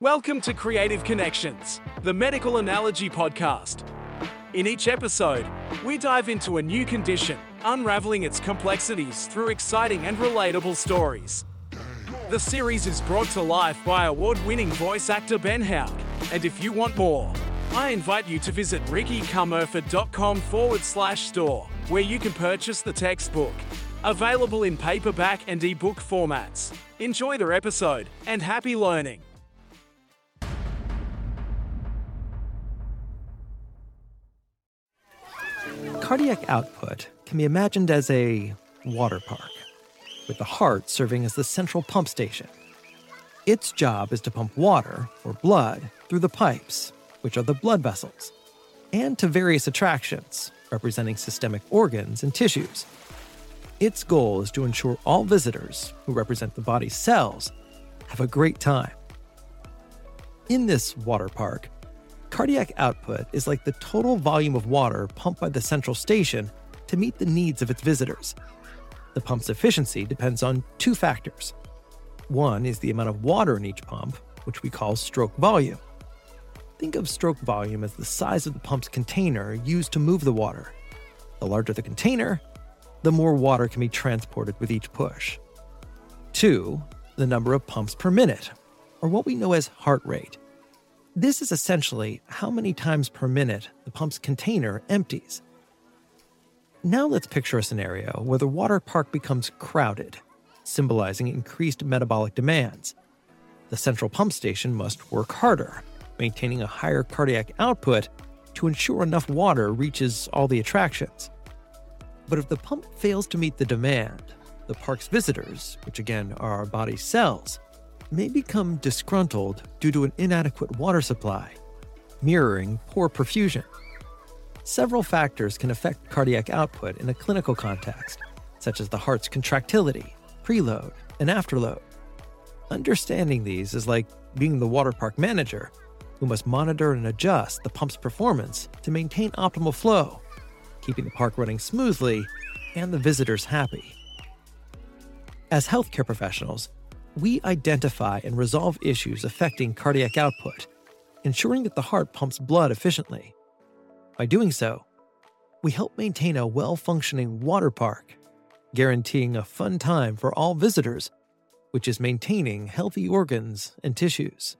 Welcome to Creative Connections, the medical analogy podcast. In each episode, we dive into a new condition, unraveling its complexities through exciting and relatable stories. The series is brought to life by award winning voice actor Ben Hauck, and if you want more, I invite you to visit rickycommerford.com forward slash store, where you can purchase the textbook. Available in paperback and ebook formats. Enjoy the episode and happy learning. Cardiac output can be imagined as a water park, with the heart serving as the central pump station. Its job is to pump water, or blood, through the pipes, which are the blood vessels, and to various attractions, representing systemic organs and tissues. Its goal is to ensure all visitors, who represent the body's cells, have a great time. In this water park, Cardiac output is like the total volume of water pumped by the central station to meet the needs of its visitors. The pump's efficiency depends on two factors. One is the amount of water in each pump, which we call stroke volume. Think of stroke volume as the size of the pump's container used to move the water. The larger the container, the more water can be transported with each push. Two, the number of pumps per minute, or what we know as heart rate. This is essentially how many times per minute the pump's container empties. Now let's picture a scenario where the water park becomes crowded, symbolizing increased metabolic demands. The central pump station must work harder, maintaining a higher cardiac output to ensure enough water reaches all the attractions. But if the pump fails to meet the demand, the park's visitors, which again are our body's cells, may become disgruntled due to an inadequate water supply, mirroring poor perfusion. Several factors can affect cardiac output in a clinical context, such as the heart's contractility, preload, and afterload. Understanding these is like being the water park manager, who must monitor and adjust the pump's performance to maintain optimal flow, keeping the park running smoothly and the visitors happy. As healthcare professionals, we identify and resolve issues affecting cardiac output, ensuring that the heart pumps blood efficiently. By doing so, we help maintain a well functioning water park, guaranteeing a fun time for all visitors, which is maintaining healthy organs and tissues.